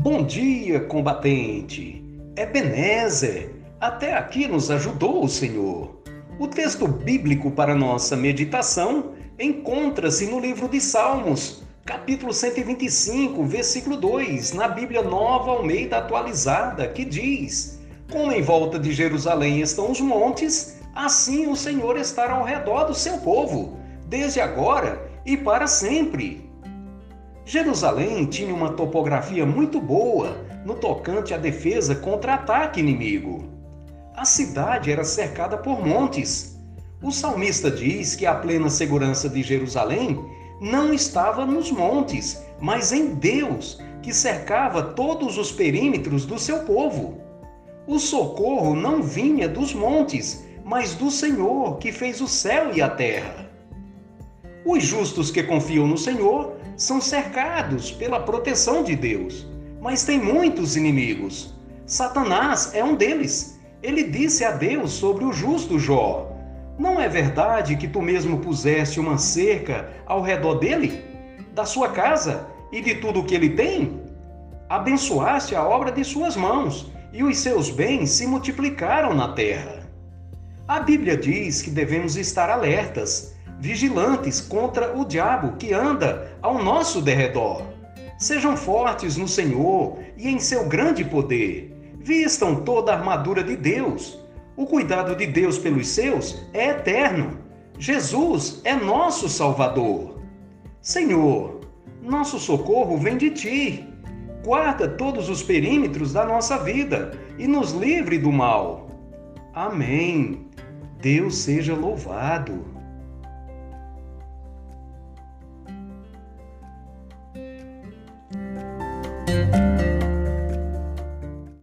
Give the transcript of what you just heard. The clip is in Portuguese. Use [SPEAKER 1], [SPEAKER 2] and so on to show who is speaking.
[SPEAKER 1] Bom dia, combatente. Ebenezer, até aqui nos ajudou o Senhor. O texto bíblico para nossa meditação encontra-se no livro de Salmos, capítulo 125, versículo 2, na Bíblia Nova Almeida Atualizada, que diz: Como em volta de Jerusalém estão os montes, assim o Senhor estará ao redor do seu povo, desde agora e para sempre. Jerusalém tinha uma topografia muito boa no tocante à defesa contra ataque inimigo. A cidade era cercada por montes. O salmista diz que a plena segurança de Jerusalém não estava nos montes, mas em Deus, que cercava todos os perímetros do seu povo. O socorro não vinha dos montes, mas do Senhor, que fez o céu e a terra. Os justos que confiam no Senhor são cercados pela proteção de Deus, mas tem muitos inimigos. Satanás é um deles. Ele disse a Deus sobre o justo Jó: Não é verdade que tu mesmo puseste uma cerca ao redor dele, da sua casa e de tudo o que ele tem? Abençoaste a obra de suas mãos, e os seus bens se multiplicaram na terra. A Bíblia diz que devemos estar alertas vigilantes contra o diabo que anda ao nosso derredor. Sejam fortes no Senhor e em seu grande poder. Vistam toda a armadura de Deus. O cuidado de Deus pelos seus é eterno. Jesus é nosso Salvador. Senhor, nosso socorro vem de ti. Guarda todos os perímetros da nossa vida e nos livre do mal. Amém. Deus seja louvado.